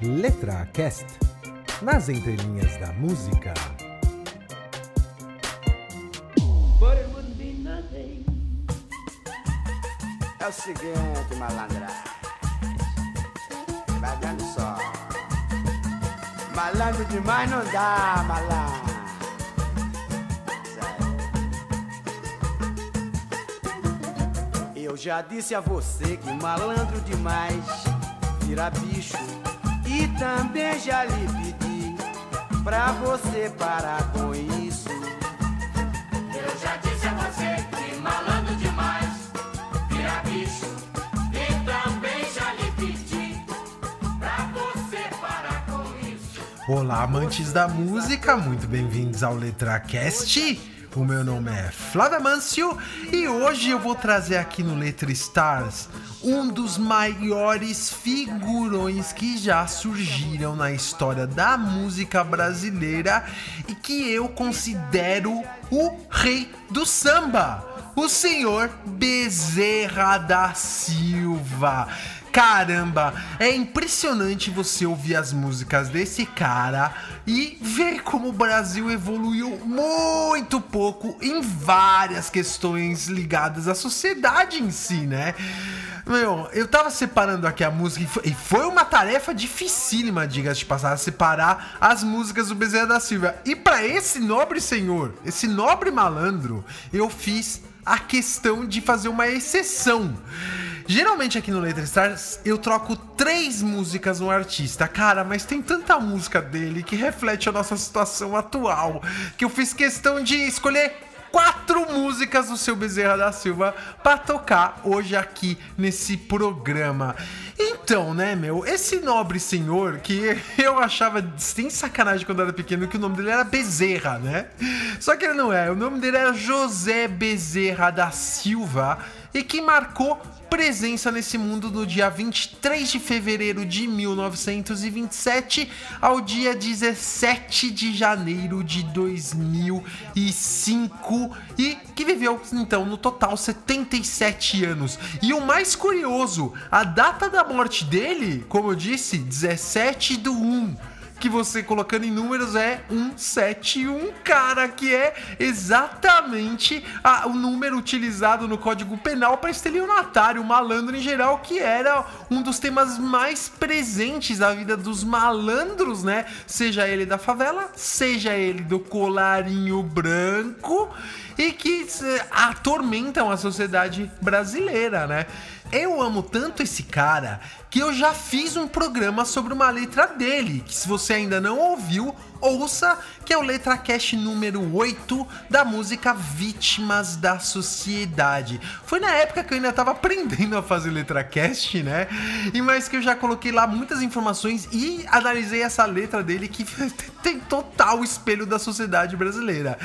Letra Cast, nas entrelinhas da música. É o seguinte, malandragem. Vai dando só. Malandro demais não dá, malandro. Eu já disse a você que malandro demais vira bicho. Também já lhe pedi pra você parar com isso. Eu já disse a você que malandro demais vira bicho. E também já lhe pedi pra você parar com isso. Olá, amantes da música, muito bem-vindos ao LetraCast. O meu nome é Flávia Mâncio e hoje eu vou trazer aqui no Letra Stars um dos maiores figurões que já surgiram na história da música brasileira e que eu considero o rei do samba, o senhor Bezerra da Silva. Caramba, é impressionante você ouvir as músicas desse cara e ver como o Brasil evoluiu muito pouco em várias questões ligadas à sociedade em si, né? Meu, eu tava separando aqui a música e foi, uma tarefa dificílima, diga-se de passar, separar as músicas do Bezerra da Silva. E para esse nobre senhor, esse nobre malandro, eu fiz a questão de fazer uma exceção. Geralmente aqui no Letra Stars eu troco três músicas no artista, cara, mas tem tanta música dele que reflete a nossa situação atual que eu fiz questão de escolher quatro músicas do seu Bezerra da Silva para tocar hoje aqui nesse programa. Então, né, meu, esse nobre senhor que eu achava sem sacanagem quando era pequeno que o nome dele era Bezerra, né? Só que ele não é, o nome dele era José Bezerra da Silva e que marcou presença nesse mundo do dia 23 de fevereiro de 1927 ao dia 17 de janeiro de 2005 e que viveu então no total 77 anos. E o mais curioso, a data da morte dele, como eu disse, 17 do 1 que você colocando em números é 171, cara, que é exatamente a, o número utilizado no Código Penal para estelionatário, malandro em geral, que era um dos temas mais presentes da vida dos malandros, né? Seja ele da favela, seja ele do colarinho branco e que atormentam a sociedade brasileira, né? Eu amo tanto esse cara que eu já fiz um programa sobre uma letra dele, que se você ainda não ouviu, ouça, que é o Letra Cash número 8 da música Vítimas da Sociedade. Foi na época que eu ainda tava aprendendo a fazer Letra Cast, né? E mais que eu já coloquei lá muitas informações e analisei essa letra dele que tem total espelho da sociedade brasileira.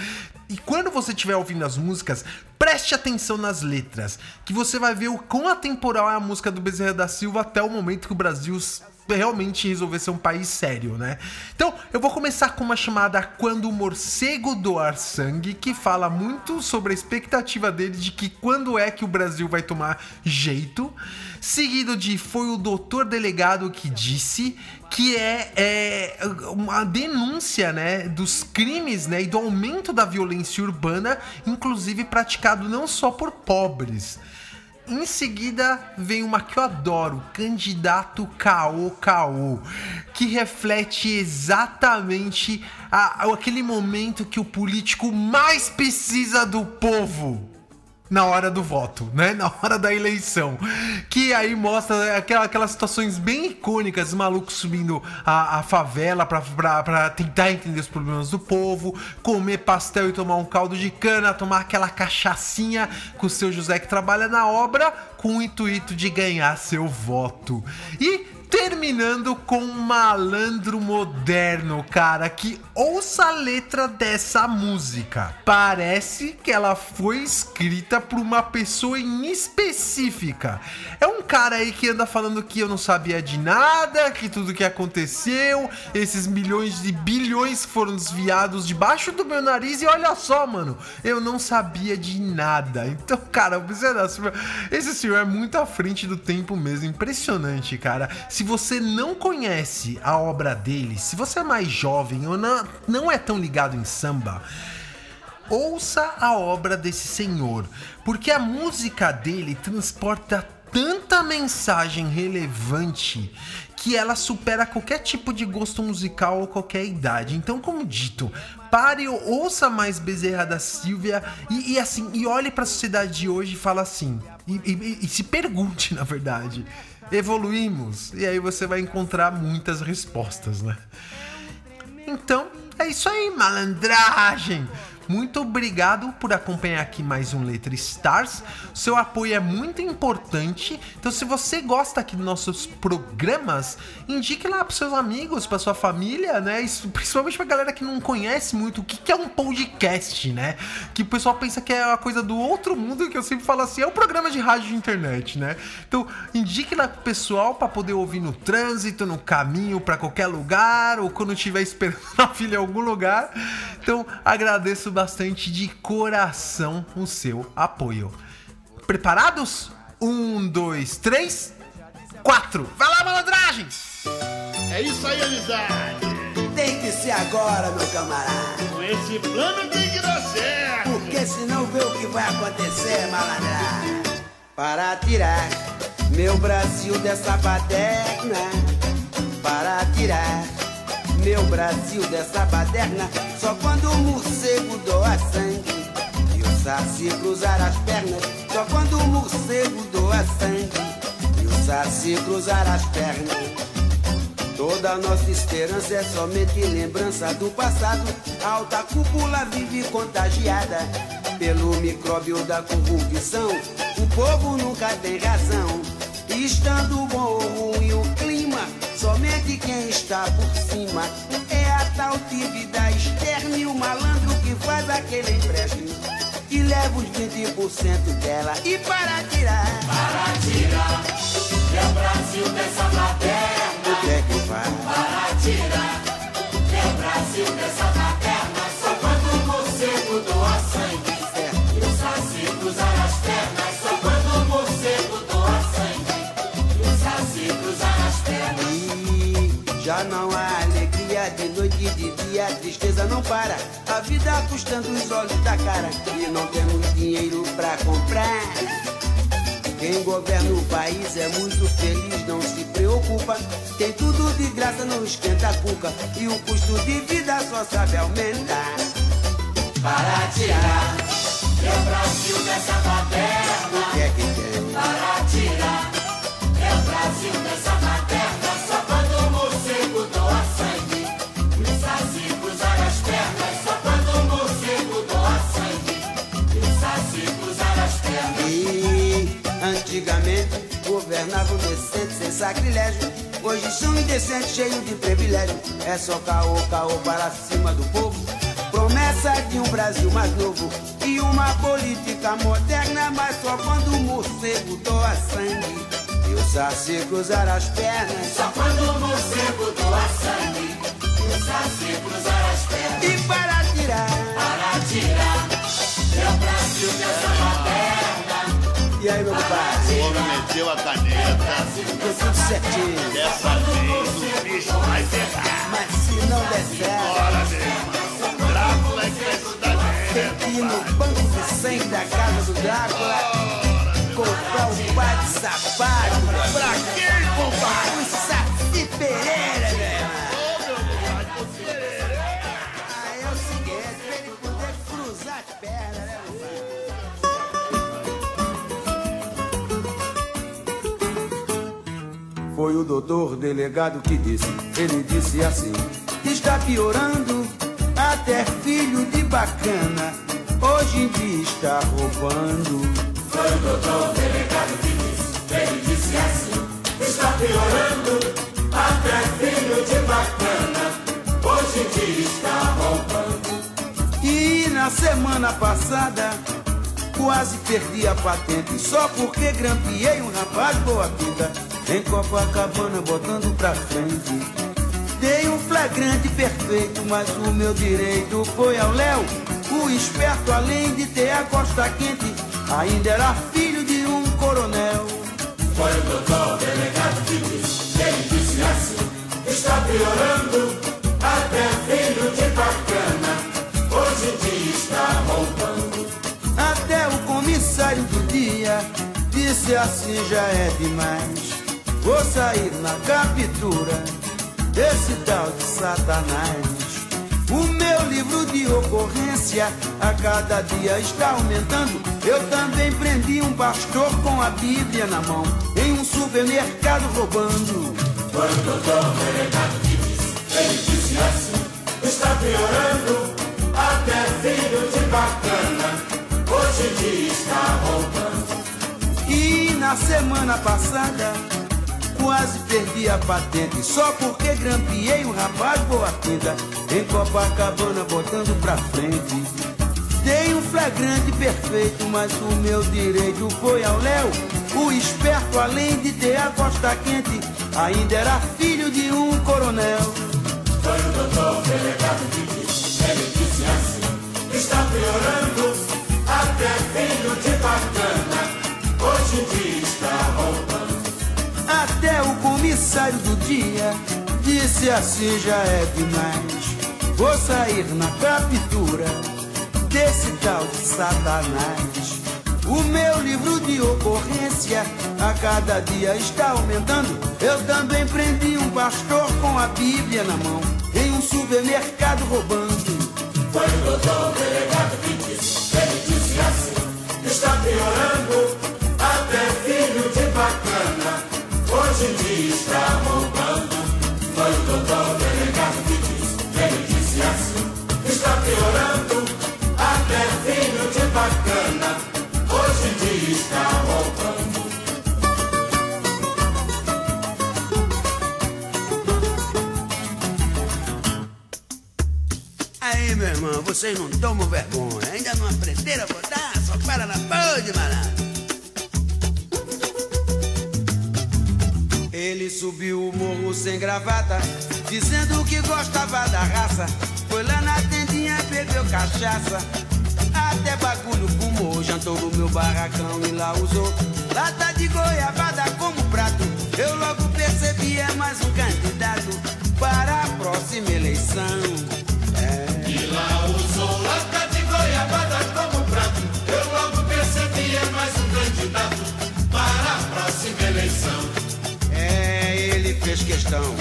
E quando você estiver ouvindo as músicas, preste atenção nas letras, que você vai ver o quão atemporal é a música do Bezerra da Silva até o momento que o Brasil realmente resolver ser um país sério, né? Então, eu vou começar com uma chamada Quando o Morcego Doar Sangue, que fala muito sobre a expectativa dele de que quando é que o Brasil vai tomar jeito. Seguido de Foi o Doutor Delegado que disse, que é, é uma denúncia, né, dos crimes, né, e do aumento da violência urbana, inclusive praticado não só por pobres. Em seguida vem uma que eu adoro, Candidato Caô Caô, que reflete exatamente a, aquele momento que o político mais precisa do povo na hora do voto, né? Na hora da eleição. Que aí mostra aquela, aquelas situações bem icônicas, malucos subindo a, a favela pra, tentar entender os problemas do povo, comer pastel e tomar um caldo de cana, tomar aquela cachaçinha com o seu José que trabalha na obra, com o intuito de ganhar seu voto. E terminando com um malandro moderno, cara, que ouça a letra dessa música. Parece que ela foi escrita por uma pessoa em específica. É um cara aí que anda falando que eu não sabia de nada, que tudo que aconteceu, esses milhões de bilhões foram desviados debaixo do meu nariz e olha só, mano, eu não sabia de nada. Então, cara, esse senhor é muito à frente do tempo mesmo, impressionante, cara. Se se você não conhece a obra dele, se você é mais jovem ou não, não é tão ligado em samba, ouça a obra desse senhor, porque a música dele transporta tanta mensagem relevante que ela supera qualquer tipo de gosto musical ou qualquer idade. Então, como dito, pare, ouça mais Bezerra da Silvia e, e assim, e olhe para a sociedade de hoje e fala assim, e, e, e se pergunte, na verdade, evoluímos? E aí você vai encontrar muitas respostas, né? Então, é isso aí, malandragem! Muito obrigado por acompanhar aqui mais um Letra Stars. Seu apoio é muito importante. Então, se você gosta aqui dos nossos programas, indique lá para seus amigos, para sua família, né? Isso, principalmente pra galera que não conhece muito o que, que é um podcast, né? Que o pessoal pensa que é uma coisa do outro mundo, que eu sempre falo assim, é um programa de rádio de internet, né? Então, indique lá pro pessoal para poder ouvir no trânsito, no caminho, para qualquer lugar, ou quando estiver esperando a filha em algum lugar. Então, agradeço bastante de coração o seu apoio. Preparados? Um, dois, três, quatro. Vai lá, malandragem! É isso aí, amizade. Tem que ser agora, meu camarada. Com esse plano tem que dar certo. Porque senão vê o que vai acontecer, malandragem. Para tirar meu Brasil dessa baderna. Para tirar meu Brasil dessa baderna. Só quando o morcego doa sangue e o saci cruzar as pernas. Só quando o morcego doa sangue e o saci cruzar as pernas. Toda nossa esperança é somente lembrança do passado. A alta cúpula vive contagiada pelo micróbio da corrupção. O povo nunca tem razão. Estando bom ou ruim o clima, somente quem está por cima é a tal dívida externa e o malandro que faz aquele empréstimo. E leva os 20% dela e para tirar. Para tirar meu Brasil dessa materna. O que é que faz? Para tirar meu Brasil dessa materna. Já não há alegria de noite e de dia, a tristeza não para. A vida custando os olhos da cara e não temos dinheiro pra comprar. Quem governa o país é muito feliz, não se preocupa. Tem tudo de graça, não esquenta a cuca. E o custo de vida só sabe aumentar. Para tirar meu Brasil dessa materna. O que é que tem? Para antigamente governavam decente, sem sacrilégio. Hoje são indecentes, cheios de privilégio. É só caô, caô para cima do povo. Promessa de um Brasil mais novo e uma política moderna, mas só quando o morcego doa sangue e o saci as pernas. Só quando o morcego doa sangue e aí meu O compadre, homem meteu a caneta. ficou tudo certinho. Dessa vez o bicho vai pegar. Mas se não der certo, Bora, meu. Drácula é que vai estudar tem que ir no banco de sangue da casa do Drácula. comprar um par de sapato. Pra quem, compadre? O Saci Pereira, meu Foi o doutor delegado que disse, ele disse assim: Está piorando, até filho de bacana, hoje em dia está roubando. Foi o doutor delegado que disse, ele disse assim, está piorando, até filho de bacana, hoje em dia está roubando. E na semana passada quase perdi a patente só porque grampeei um rapaz boa pinta em Copacabana botando pra frente. Dei um flagrante perfeito, mas o meu direito foi ao Léo. O esperto, além de ter a costa quente, ainda era filho de um coronel. Foi o doutor delegado que disse, ele disse piorando, até filho de bacana, hoje em dia está roubando. Até o comissário do dia disse assim já é demais. Vou sair na captura desse tal de Satanás. O meu livro de ocorrência a cada dia está aumentando. Eu também prendi um pastor com a Bíblia na mão, em um supermercado roubando. Quando o doutor delegado me disse, ele disse assim, está piorando, até filho de bacana, hoje em dia está roubando. E na semana passada quase perdi a patente. Só porque grampeei um rapaz boa pinta Em Copacabana botando pra frente. Dei um flagrante perfeito Mas o meu direito foi ao Léo. O esperto além de ter a costa quente Ainda era filho de um coronel. Foi o doutor delegado disse Ele disse assim Está piorando Até filho de bacana. Hoje em dia está roubando até o comissário do dia disse assim já é demais. Vou sair na captura desse tal de Satanás. O meu livro de ocorrência a cada dia está aumentando. Eu também prendi um pastor com a Bíblia na mão em um supermercado roubando. Foi o doutor delegado que disse, ele disse assim, está piorando, hoje dia está roubando. Foi o doutor delegado que disse, ele disse assim, está piorando, até filho de bacana, hoje dia está roubando. Aí, meu irmão, vocês não tomam vergonha. Ainda não aprenderam a sem gravata, dizendo que gostava da raça. Foi lá na tendinha, bebeu cachaça. Até bagulho fumou, jantou no meu barracão e lá usou lata de goiabada como prato. Eu logo percebi, é mais um candidato para a próxima eleição. Questão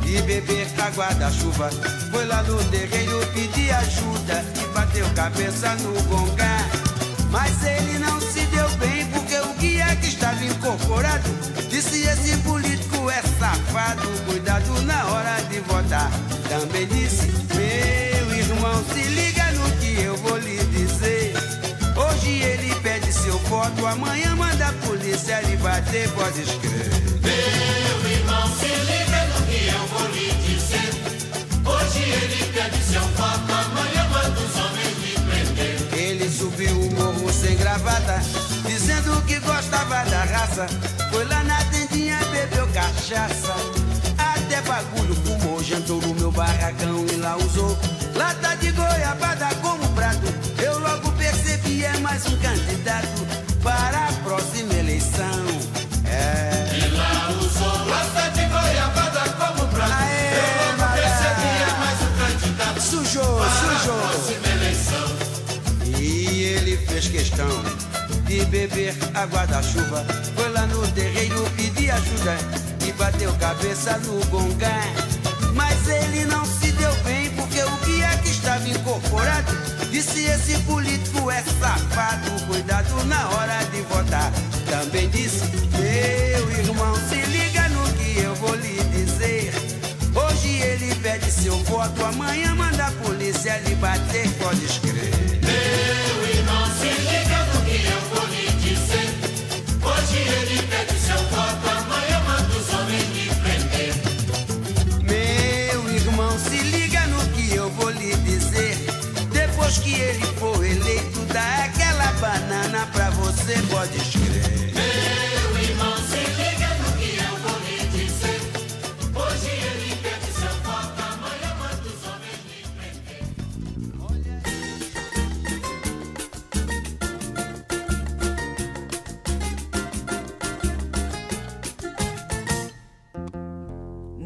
de beber água da chuva. Foi lá no terreiro pedir ajuda e bateu cabeça no gongá. Mas ele não se deu bem porque o guia que estava incorporado disse esse político é safado. Cuidado na hora de votar. Também disse, meu irmão, se liga no que eu vou lhe dizer. Hoje ele pede seu voto, amanhã manda a polícia lhe bater, pode escrever. Gostava da raça. Foi lá na tendinha, bebeu cachaça. Até bagulho fumou, jantou no meu barracão e lá usou lata de goiabada como prato. Eu logo percebi, é mais um candidato para a próxima eleição. É. E lá usou lata de goiabada como prato. Aê, eu logo percebi, é mais um candidato Sujou, para a sujou. próxima eleição. E ele fez questão de beber água da chuva. Foi lá no terreiro pedir ajuda e bateu cabeça no gongá. Mas ele não se deu bem porque o guia que estava incorporado disse esse político é safado. Cuidado na hora de votar. Também disse, meu irmão, se liga no que eu vou lhe dizer. Hoje ele pede seu voto, amanhã manda a polícia lhe bater, pode escrever.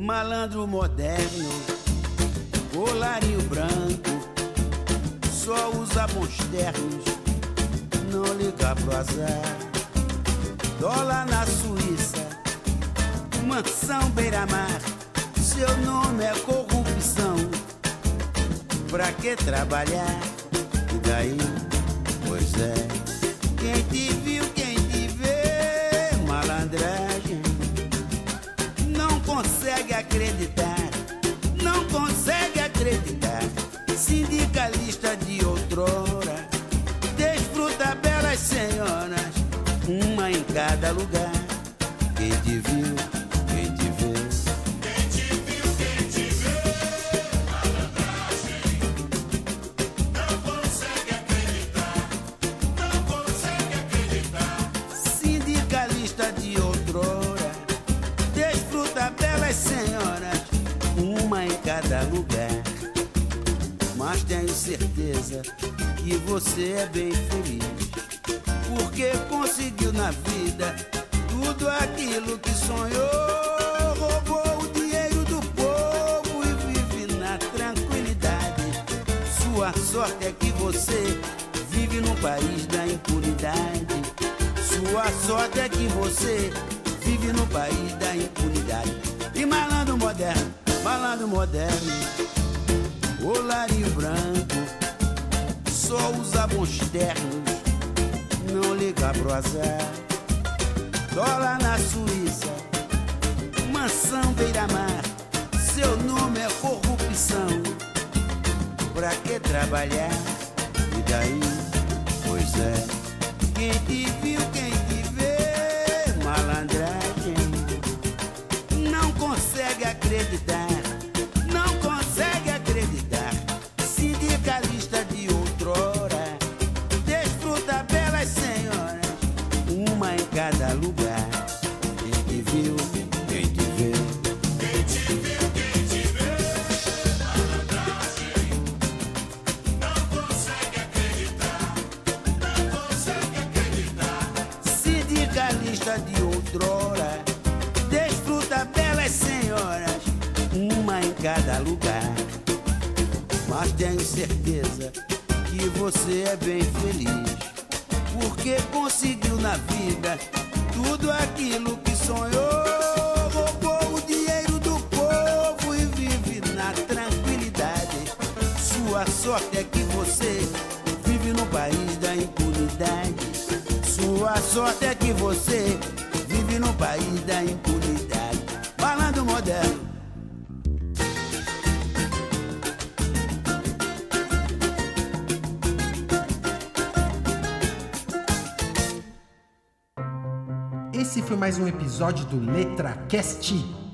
Malandro moderno, colarinho branco, só usa bons ternos, não liga pro azar. Dólar na Suíça, mansão beira-mar, seu nome é corrupção. Pra que trabalhar? E daí? Pois é, quem te viu, acreditar, não consegue acreditar. Sindicalista de outrora, desfruta belas senhoras, uma em cada lugar. Quem te viu, você é bem feliz, porque conseguiu na vida tudo aquilo que sonhou. Roubou o dinheiro do povo e vive na tranquilidade. Sua sorte é que você vive no país da impunidade. Sua sorte é que você vive no país da impunidade. E malandro moderno, malandro moderno, olarinho branco, só usa bons ternos, não liga pro azar. Dólar na Suíça, mansão beira-mar, seu nome é corrupção. Pra que trabalhar? E daí? Pois é, quem te viu, De outrora, desfruta belas senhoras, uma em cada lugar. Mas tenho certeza que você é bem feliz, porque conseguiu na vida tudo aquilo que sonhou. Roubou o dinheiro do povo e vive na tranquilidade. Sua sorte é Sua sorte é que você vive no país da impunidade. Falando moderno. Esse foi mais um episódio do Letra Cast.